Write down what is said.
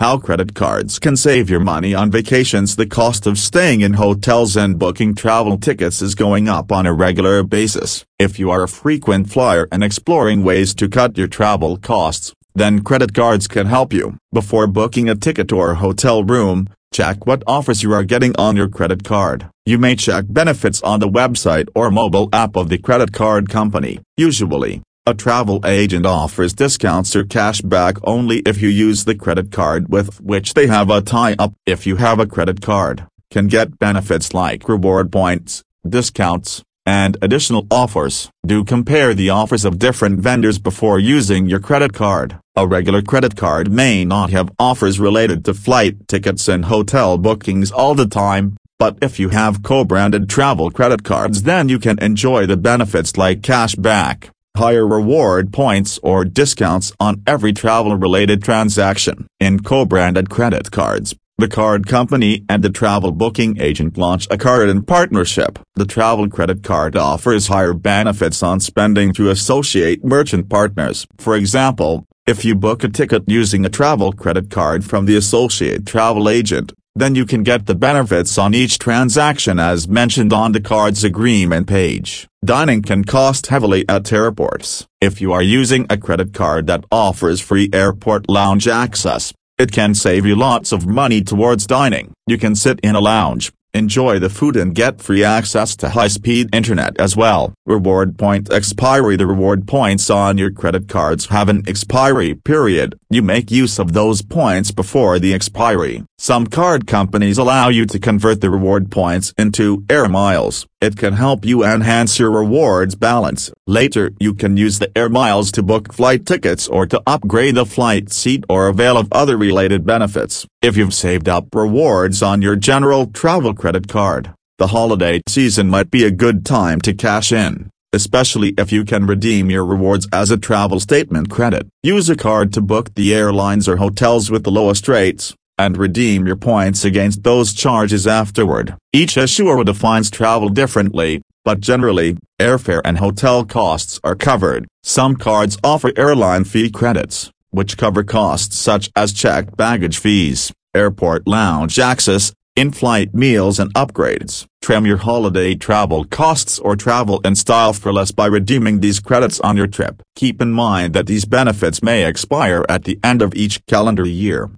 How credit cards can save your money on vacations The cost of staying in hotels and booking travel tickets is going up on a regular basis. If you are a frequent flyer and exploring ways to cut your travel costs, then credit cards can help you. Before booking a ticket or hotel room, check what offers you are getting on your credit card. You may check benefits on the website or mobile app of the credit card company. Usually, a travel agent offers discounts or cash back only if you use the credit card with which they have a tie-up. If you have a credit card, can get benefits like reward points, discounts, and additional offers. Do compare the offers of different vendors before using your credit card. A regular credit card may not have offers related to flight tickets and hotel bookings all the time, but if you have co-branded travel credit cards then you can enjoy the benefits like cash back, higher reward points or discounts on every travel-related transaction. In co-branded credit cards, the card company and the travel booking agent launch a card in partnership. The travel credit card offers higher benefits on spending to associate merchant partners. For example, if you book a ticket using a travel credit card from the associate travel agent, then you can get the benefits on each transaction as mentioned on the card's agreement page. Dining can cost heavily at airports. If you are using a credit card that offers free airport lounge access, it can save you lots of money towards dining. You can sit in a lounge, enjoy the food and get free access to high-speed internet as well. Reward point expiry The reward points on your credit cards have an expiry period. You make use of those points before the expiry. Some card companies allow you to convert the reward points into air miles. It can help you enhance your rewards balance. Later you can use the air miles to book flight tickets or to upgrade a flight seat or avail of other related benefits. If you've saved up rewards on your general travel credit card, the holiday season might be a good time to cash in, especially if you can redeem your rewards as a travel statement credit. Use a card to book the airlines or hotels with the lowest rates and redeem your points against those charges afterward. Each issuer defines travel differently, but generally, airfare and hotel costs are covered. Some cards offer airline fee credits, which cover costs such as checked baggage fees, airport lounge access, in-flight meals and upgrades. Trim your holiday travel costs or travel in style for less by redeeming these credits on your trip. Keep in mind that these benefits may expire at the end of each calendar year.